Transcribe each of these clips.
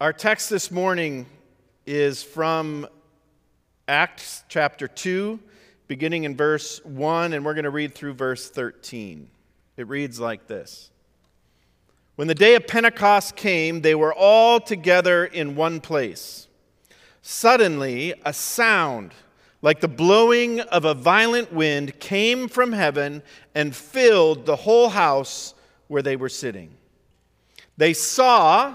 Our text this morning is from Acts chapter 2, beginning in verse 1, and we're going to read through verse 13. It reads like this When the day of Pentecost came, they were all together in one place. Suddenly, a sound like the blowing of a violent wind came from heaven and filled the whole house where they were sitting. They saw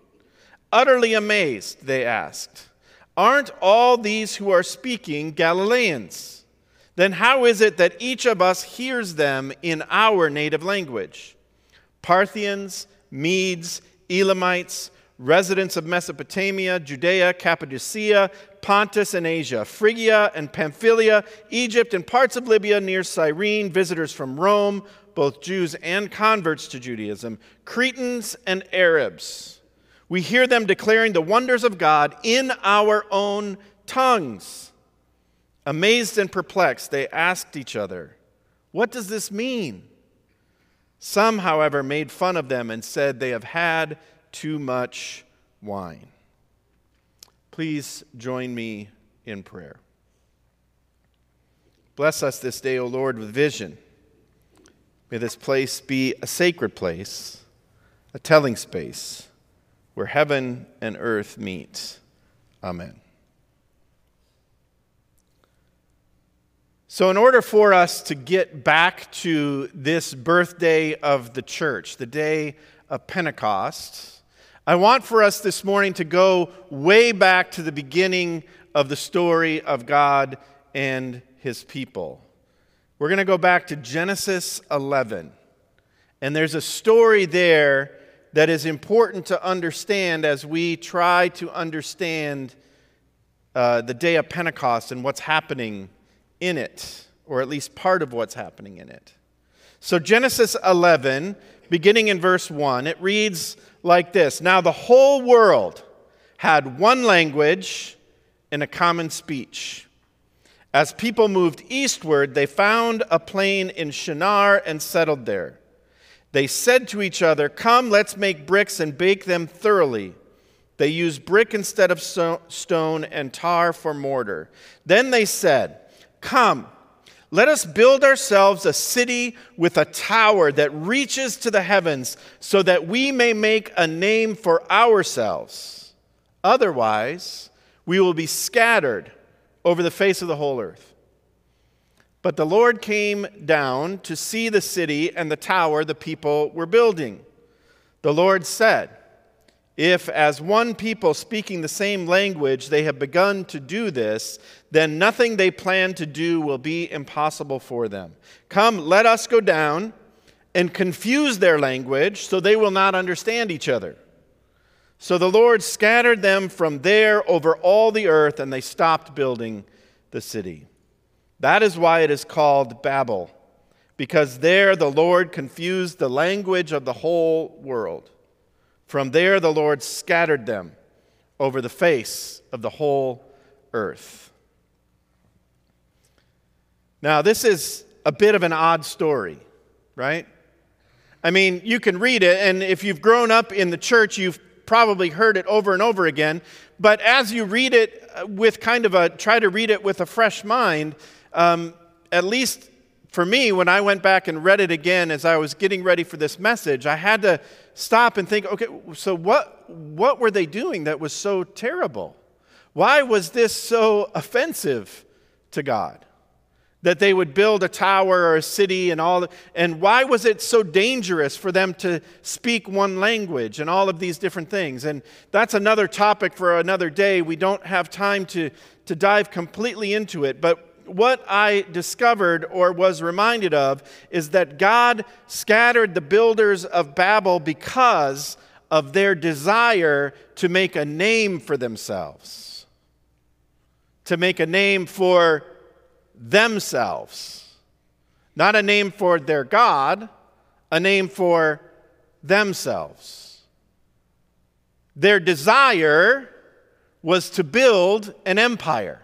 Utterly amazed, they asked, Aren't all these who are speaking Galileans? Then how is it that each of us hears them in our native language? Parthians, Medes, Elamites, residents of Mesopotamia, Judea, Cappadocia, Pontus and Asia, Phrygia and Pamphylia, Egypt and parts of Libya near Cyrene, visitors from Rome, both Jews and converts to Judaism, Cretans and Arabs we hear them declaring the wonders of God in our own tongues. Amazed and perplexed, they asked each other, What does this mean? Some, however, made fun of them and said they have had too much wine. Please join me in prayer. Bless us this day, O Lord, with vision. May this place be a sacred place, a telling space where heaven and earth meet. Amen. So, in order for us to get back to this birthday of the church, the day of Pentecost, I want for us this morning to go way back to the beginning of the story of God and his people. We're going to go back to Genesis 11. And there's a story there that is important to understand as we try to understand uh, the day of Pentecost and what's happening in it, or at least part of what's happening in it. So, Genesis 11, beginning in verse 1, it reads like this Now the whole world had one language and a common speech. As people moved eastward, they found a plain in Shinar and settled there. They said to each other, Come, let's make bricks and bake them thoroughly. They used brick instead of stone and tar for mortar. Then they said, Come, let us build ourselves a city with a tower that reaches to the heavens, so that we may make a name for ourselves. Otherwise, we will be scattered over the face of the whole earth. But the Lord came down to see the city and the tower the people were building. The Lord said, If, as one people speaking the same language, they have begun to do this, then nothing they plan to do will be impossible for them. Come, let us go down and confuse their language so they will not understand each other. So the Lord scattered them from there over all the earth, and they stopped building the city. That is why it is called Babel, because there the Lord confused the language of the whole world. From there the Lord scattered them over the face of the whole earth. Now, this is a bit of an odd story, right? I mean, you can read it, and if you've grown up in the church, you've probably heard it over and over again. But as you read it with kind of a, try to read it with a fresh mind, um, at least for me, when I went back and read it again as I was getting ready for this message, I had to stop and think, okay, so what, what were they doing that was so terrible? Why was this so offensive to God? That they would build a tower or a city and all, and why was it so dangerous for them to speak one language and all of these different things? And that's another topic for another day. We don't have time to, to dive completely into it, but what I discovered or was reminded of is that God scattered the builders of Babel because of their desire to make a name for themselves, to make a name for themselves. Not a name for their God, a name for themselves. Their desire was to build an empire.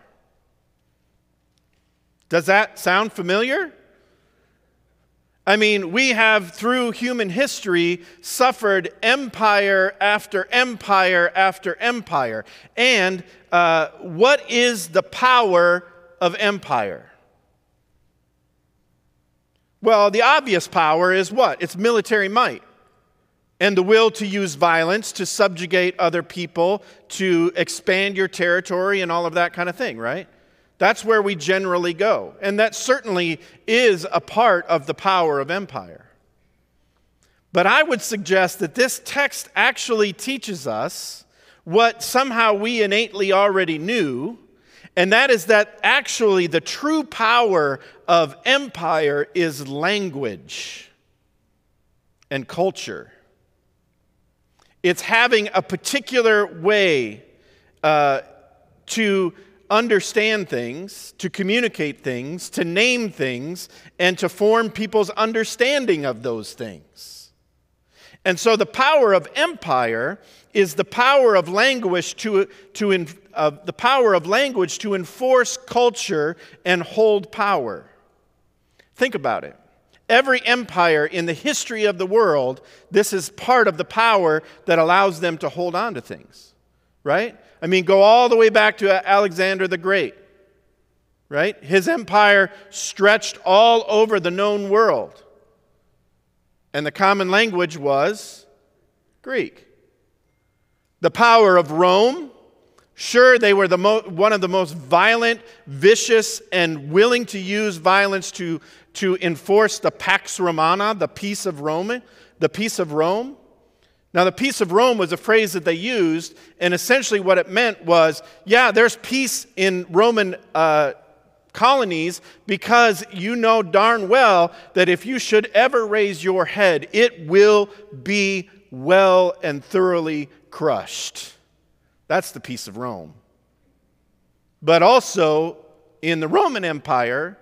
Does that sound familiar? I mean, we have through human history suffered empire after empire after empire. And uh, what is the power of empire? Well, the obvious power is what? It's military might and the will to use violence to subjugate other people, to expand your territory, and all of that kind of thing, right? That's where we generally go. And that certainly is a part of the power of empire. But I would suggest that this text actually teaches us what somehow we innately already knew, and that is that actually the true power of empire is language and culture. It's having a particular way uh, to understand things, to communicate things, to name things, and to form people's understanding of those things. And so the power of empire is the power of language to, to uh, the power of language to enforce culture and hold power. Think about it. Every empire in the history of the world, this is part of the power that allows them to hold on to things, right? I mean, go all the way back to Alexander the Great, right? His empire stretched all over the known world. And the common language was Greek. The power of Rome, sure, they were the mo- one of the most violent, vicious, and willing to use violence to, to enforce the Pax Romana, the peace of Rome, the peace of Rome. Now, the peace of Rome was a phrase that they used, and essentially what it meant was yeah, there's peace in Roman uh, colonies because you know darn well that if you should ever raise your head, it will be well and thoroughly crushed. That's the peace of Rome. But also, in the Roman Empire,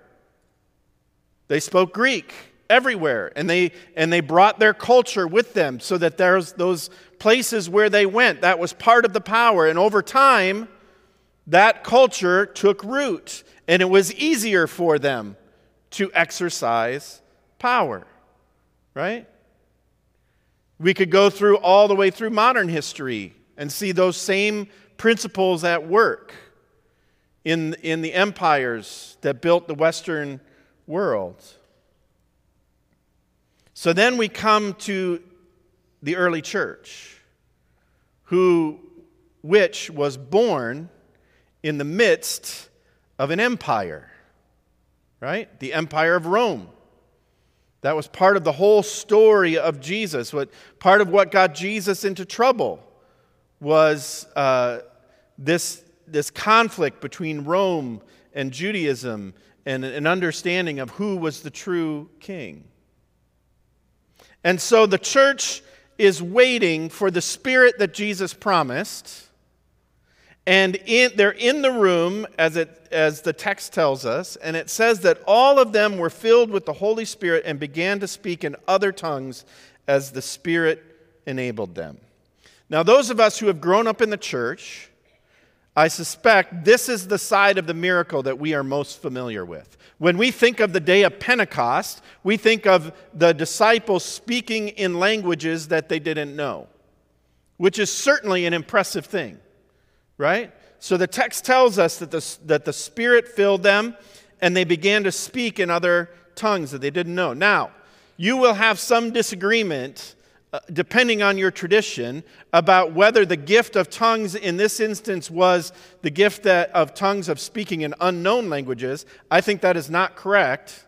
they spoke Greek everywhere and they and they brought their culture with them so that there's those places where they went. That was part of the power and over time that culture took root and it was easier for them to exercise power right? We could go through all the way through modern history and see those same principles at work in, in the empires that built the western world so then we come to the early church, who, which was born in the midst of an empire, right? The empire of Rome. That was part of the whole story of Jesus. What, part of what got Jesus into trouble was uh, this, this conflict between Rome and Judaism and an understanding of who was the true king. And so the church is waiting for the spirit that Jesus promised. And in, they're in the room, as, it, as the text tells us, and it says that all of them were filled with the Holy Spirit and began to speak in other tongues as the Spirit enabled them. Now, those of us who have grown up in the church, I suspect this is the side of the miracle that we are most familiar with. When we think of the day of Pentecost, we think of the disciples speaking in languages that they didn't know, which is certainly an impressive thing, right? So the text tells us that the, that the Spirit filled them and they began to speak in other tongues that they didn't know. Now, you will have some disagreement Uh, depending on your tradition, about whether the gift of tongues in this instance was the gift that, of tongues of speaking in unknown languages. I think that is not correct.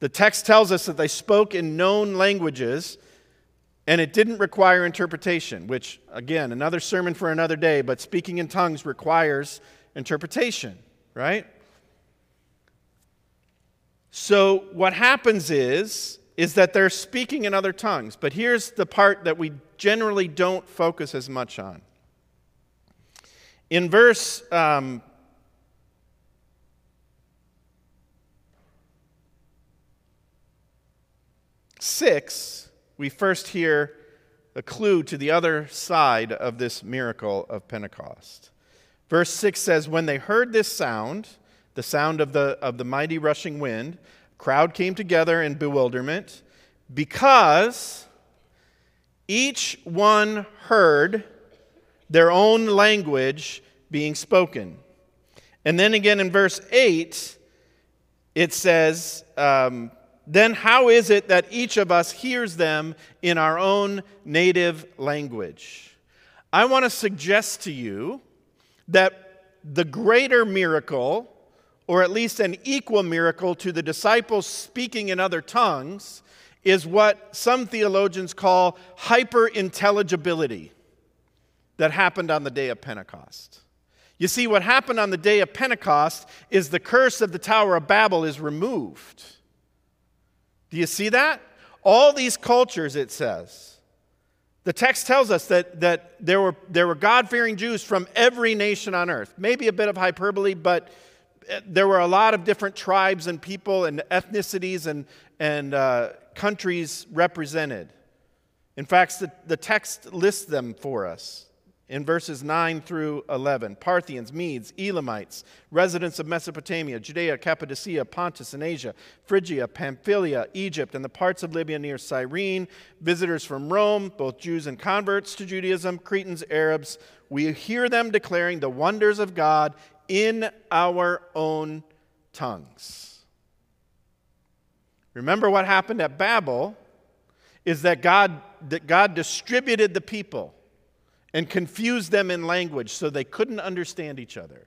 The text tells us that they spoke in known languages and it didn't require interpretation, which, again, another sermon for another day, but speaking in tongues requires interpretation, right? So, what happens is is that they're speaking in other tongues. But here's the part that we generally don't focus as much on. In verse um, six, we first hear a clue to the other side of this miracle of Pentecost. Verse 6 says, When they heard this sound, the sound of the, of the mighty rushing wind, crowd came together in bewilderment because each one heard their own language being spoken. And then again in verse 8, it says, um, Then how is it that each of us hears them in our own native language? I want to suggest to you that the greater miracle, or at least an equal miracle to the disciples speaking in other tongues, is what some theologians call hyper intelligibility that happened on the day of Pentecost. You see, what happened on the day of Pentecost is the curse of the Tower of Babel is removed. Do you see that? All these cultures, it says. The text tells us that, that there were, there were God fearing Jews from every nation on earth. Maybe a bit of hyperbole, but there were a lot of different tribes and people and ethnicities and, and uh, countries represented. In fact, the, the text lists them for us in verses 9 through 11 Parthians, Medes, Elamites, residents of Mesopotamia, Judea, Cappadocia, Pontus, and Asia, Phrygia, Pamphylia, Egypt, and the parts of Libya near Cyrene, visitors from Rome, both Jews and converts to Judaism, Cretans, Arabs. We hear them declaring the wonders of God in our own tongues. Remember what happened at Babel is that God, that God distributed the people and confused them in language so they couldn't understand each other.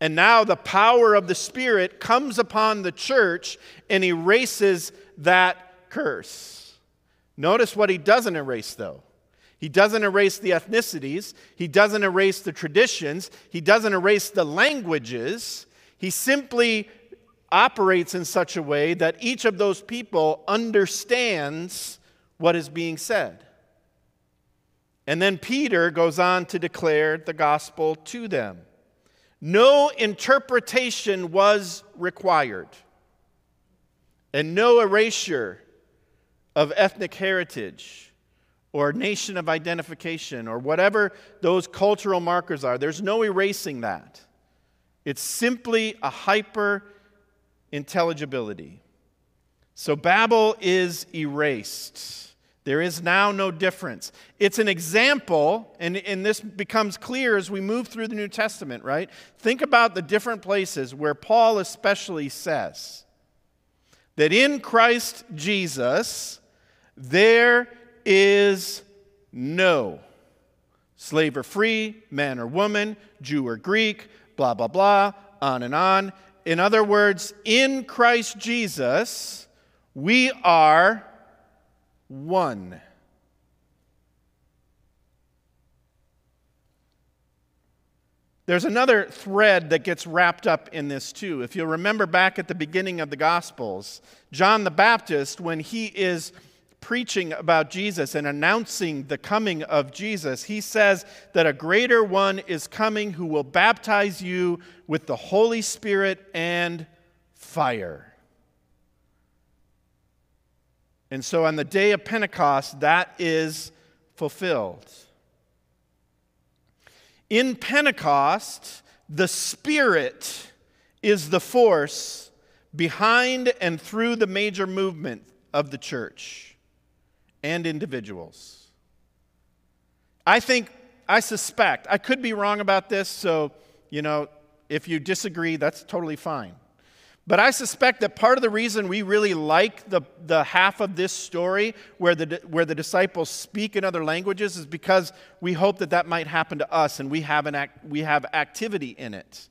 And now the power of the Spirit comes upon the church and erases that curse. Notice what he doesn't erase, though. He doesn't erase the ethnicities, he doesn't erase the traditions, he doesn't erase the languages. He simply operates in such a way that each of those people understands what is being said. And then Peter goes on to declare the gospel to them. No interpretation was required, and no erasure of ethnic heritage or nation of identification or whatever those cultural markers are. There's no erasing that. It's simply a hyper intelligibility. So Babel is erased. There is now no difference. It's an example, and, and this becomes clear as we move through the New Testament, right? Think about the different places where Paul especially says that in Christ Jesus there is no slave or free, man or woman, Jew or Greek, blah, blah, blah, on and on. In other words, in Christ Jesus, we are one. There's another thread that gets wrapped up in this too. If you'll remember back at the beginning of the Gospels, John the Baptist, when he is preaching about Jesus and announcing the coming of Jesus, he says that a greater one is coming who will baptize you with the Holy Spirit and fire. And so on the day of Pentecost, that is fulfilled. In Pentecost, the Spirit is the force behind and through the major movement of the church and individuals. I think, I suspect, I could be wrong about this, so, you know, if you disagree, that's totally fine. But I suspect that part of the reason we really like the, the half of this story where the, where the disciples speak in other languages is because we hope that that might happen to us and we have, an act, we have activity in it.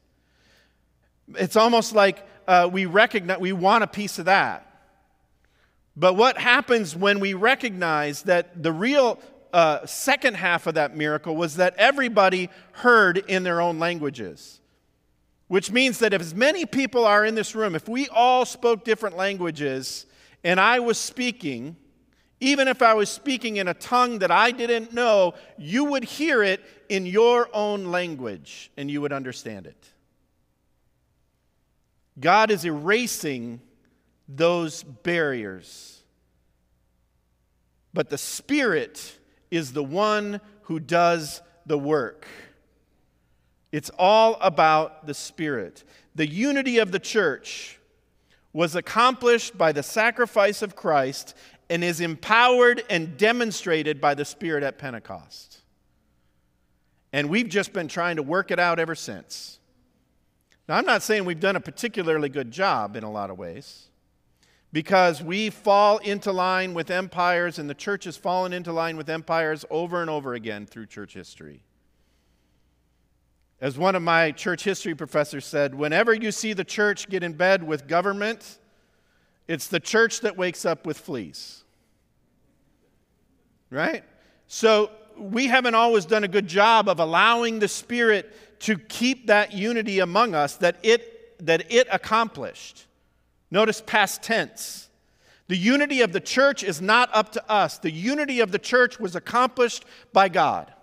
It's almost like uh, we recognize, we want a piece of that. But what happens when we recognize that the real uh, second half of that miracle was that everybody heard in their own languages? Which means that if as many people are in this room, if we all spoke different languages and I was speaking, even if I was speaking in a tongue that I didn't know, you would hear it in your own language and you would understand it. God is erasing those barriers. But the Spirit is the one who does the work. It's all about the Spirit. The unity of the church was accomplished by the sacrifice of Christ and is empowered and demonstrated by the Spirit at Pentecost. And we've just been trying to work it out ever since. Now, I'm not saying we've done a particularly good job in a lot of ways because we fall into line with empires, and the church has fallen into line with empires over and over again through church history. As one of my church history professors said, whenever you see the church get in bed with government, it's the church that wakes up with fleas. Right? So we haven't always done a good job of allowing the Spirit to keep that unity among us that it, that it accomplished. Notice past tense. The unity of the church is not up to us. The unity of the church was accomplished by God.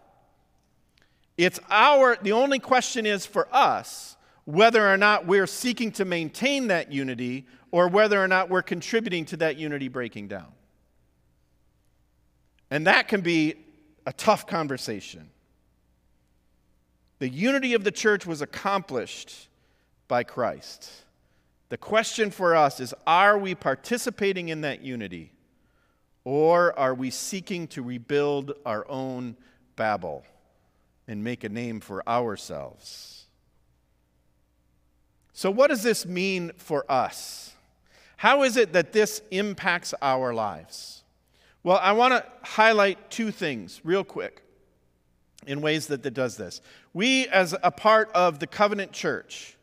It's our, the only question is for us whether or not we're seeking to maintain that unity or whether or not we're contributing to that unity breaking down. And that can be a tough conversation. The unity of the church was accomplished by Christ. The question for us is are we participating in that unity or are we seeking to rebuild our own Babel and make a name for ourselves? So, what does this mean for us? How is it that this impacts our lives? Well, I want to highlight two things real quick in ways that it does this. We, as a part of the covenant church,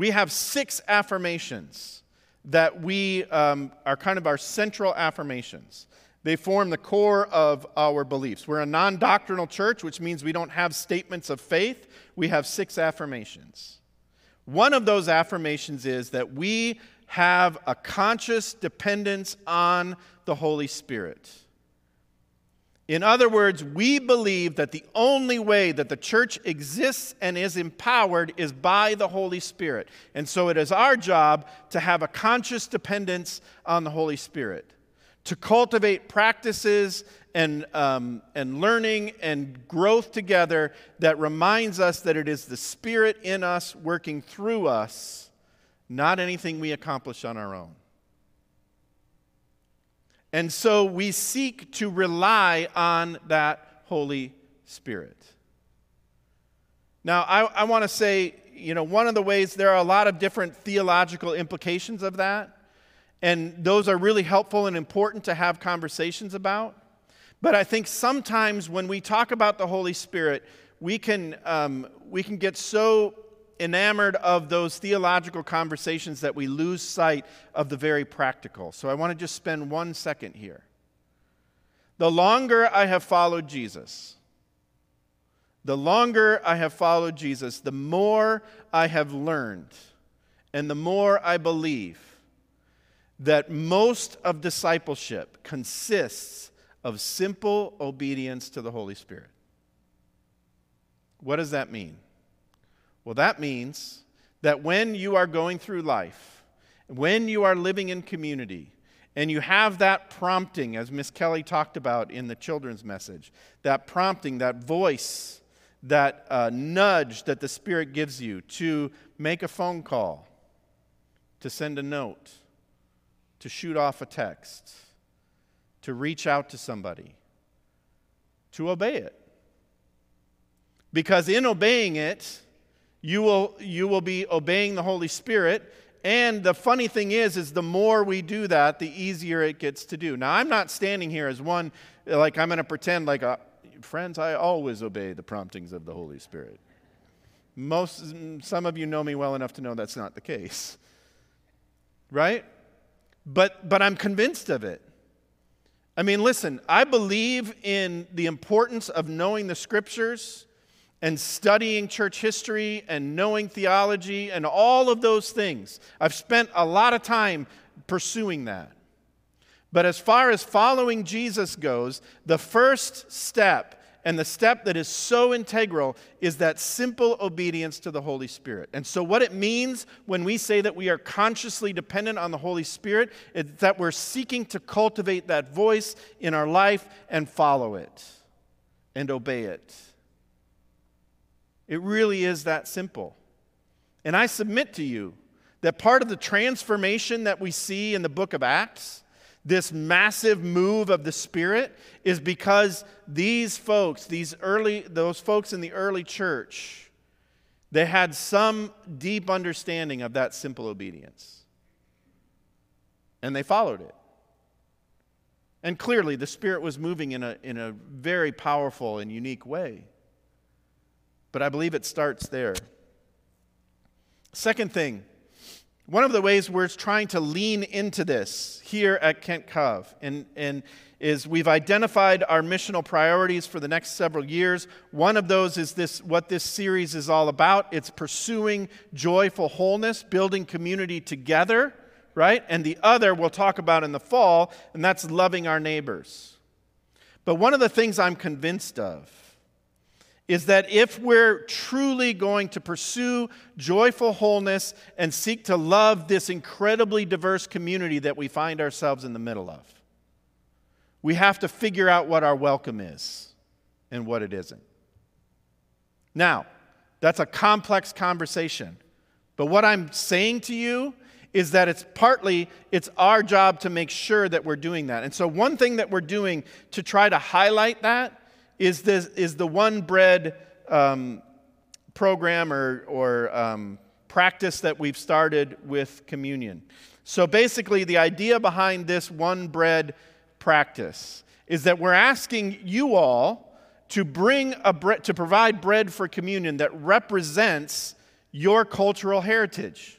we have six affirmations that we um, are kind of our central affirmations. They form the core of our beliefs. We're a non doctrinal church, which means we don't have statements of faith. We have six affirmations. One of those affirmations is that we have a conscious dependence on the Holy Spirit. In other words, we believe that the only way that the church exists and is empowered is by the Holy Spirit. And so it is our job to have a conscious dependence on the Holy Spirit, to cultivate practices and, um, and learning and growth together that reminds us that it is the Spirit in us working through us, not anything we accomplish on our own. And so we seek to rely on that Holy Spirit. Now, I, I want to say, you know, one of the ways there are a lot of different theological implications of that, and those are really helpful and important to have conversations about. But I think sometimes when we talk about the Holy Spirit, we can, um, we can get so enamored of those theological conversations that we lose sight of the very practical. So I want to just spend one second here. The longer I have followed Jesus, the longer I have followed Jesus, the more I have learned and the more I believe that most of discipleship consists of simple obedience to the Holy Spirit. What does that mean? Well, that means that when you are going through life, when you are living in community, and you have that prompting, as Miss Kelly talked about in the children's message, that prompting, that voice, that uh, nudge that the Spirit gives you to make a phone call, to send a note, to shoot off a text, to reach out to somebody, to obey it. Because in obeying it, you will, you will be obeying the Holy Spirit. And the funny thing is, is the more we do that, the easier it gets to do. Now, I'm not standing here as one, like I'm going to pretend like, a, uh, friends, I always obey the promptings of the Holy Spirit. Most, some of you know me well enough to know that's not the case. Right? But, but I'm convinced of it. I mean, listen, I believe in the importance of knowing the scriptures and studying church history and knowing theology and all of those things. I've spent a lot of time pursuing that. But as far as following Jesus goes, the first step and the step that is so integral is that simple obedience to the Holy Spirit. And so, what it means when we say that we are consciously dependent on the Holy Spirit is that we're seeking to cultivate that voice in our life and follow it and obey it. It really is that simple. And I submit to you that part of the transformation that we see in the book of Acts this massive move of the Spirit is because these folks, these early, those folks in the early church, they had some deep understanding of that simple obedience. And they followed it. And clearly, the Spirit was moving in a, in a very powerful and unique way. But I believe it starts there. Second thing, one of the ways we're trying to lean into this here at Kent Covenant, and is we've identified our missional priorities for the next several years. One of those is this what this series is all about. It's pursuing joyful wholeness, building community together, right? And the other we'll talk about in the fall, and that's loving our neighbors. But one of the things I'm convinced of is that if we're truly going to pursue joyful wholeness and seek to love this incredibly diverse community that we find ourselves in the middle of, we have to figure out what our welcome is and what it isn't. Now, that's a complex conversation. But what I'm saying to you is that it's partly it's our job to make sure that we're doing that. And so one thing that we're doing to try to highlight that is, this, is the one bread um, program or, or um, practice that we've started with communion. So basically, the idea behind this one bread practice is that we're asking you all to bring a bre- to provide bread for communion that represents your cultural heritage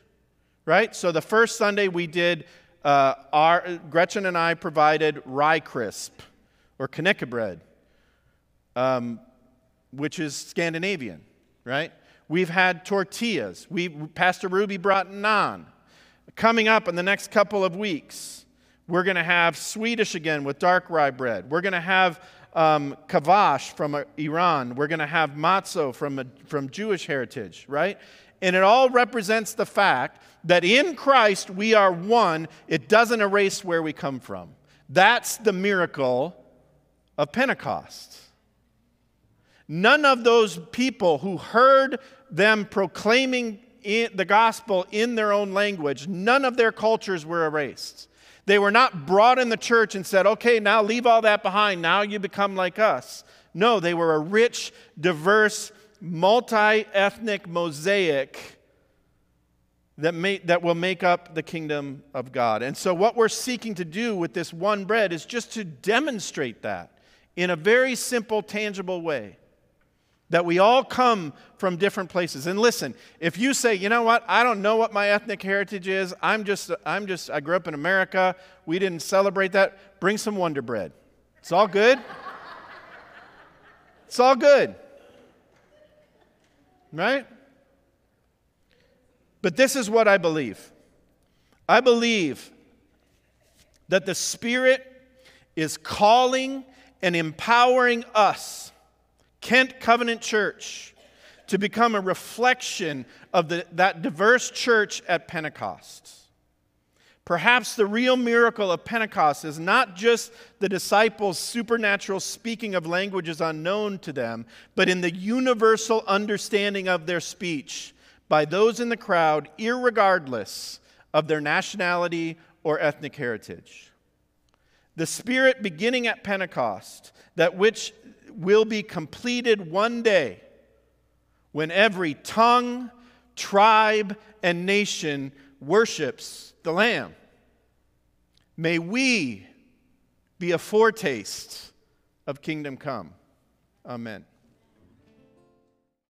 right so the first sunday we did uh, our gretchen and i provided rye crisp or knäckebröd um, which is Scandinavian, right? We've had tortillas. We, Pastor Ruby brought naan. Coming up in the next couple of weeks, we're going to have Swedish again with dark rye bread. We're going to have um, lavash from uh, Iran. We're going to have matzo from, a, from Jewish heritage, right? And it all represents the fact that in Christ we are one. It doesn't erase where we come from. That's the miracle of Pentecost. None of those people who heard them proclaiming the gospel in their own language, none of their cultures were erased. They were not brought in the church and said, okay, now leave all that behind. Now you become like us. No, they were a rich, diverse, multi ethnic mosaic that, may, that will make up the kingdom of God. And so, what we're seeking to do with this one bread is just to demonstrate that in a very simple, tangible way that we all come from different places. And listen, if you say, you know what, I don't know what my ethnic heritage is, I'm just, I'm just, I grew up in America, we didn't celebrate that, bring some Wonder Bread. It's all good. it's all good. Right? But this is what I believe I believe that the Spirit is calling and empowering us Kent Covenant Church to become a reflection of the, that diverse church at Pentecost. Perhaps the real miracle of Pentecost is not just the disciples' supernatural speaking of languages unknown to them, but in the universal understanding of their speech by those in the crowd, irregardless of their nationality or ethnic heritage. The Spirit beginning at Pentecost, that which will be completed one day when every tongue, tribe, and nation worships the Lamb. May we be a foretaste of kingdom come. Amen.